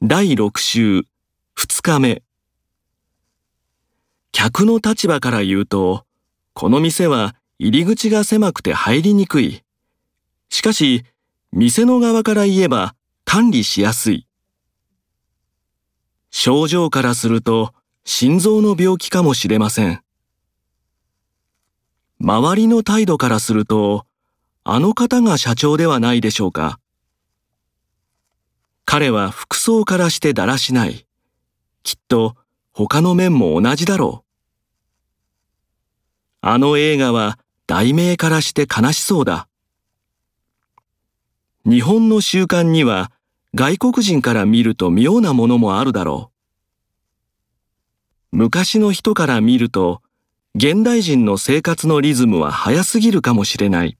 第6週2日目客の立場から言うと、この店は入り口が狭くて入りにくい。しかし、店の側から言えば管理しやすい。症状からすると心臓の病気かもしれません。周りの態度からすると、あの方が社長ではないでしょうか。彼は服装からしてだらしない。きっと他の面も同じだろう。あの映画は題名からして悲しそうだ。日本の習慣には外国人から見ると妙なものもあるだろう。昔の人から見ると現代人の生活のリズムは早すぎるかもしれない。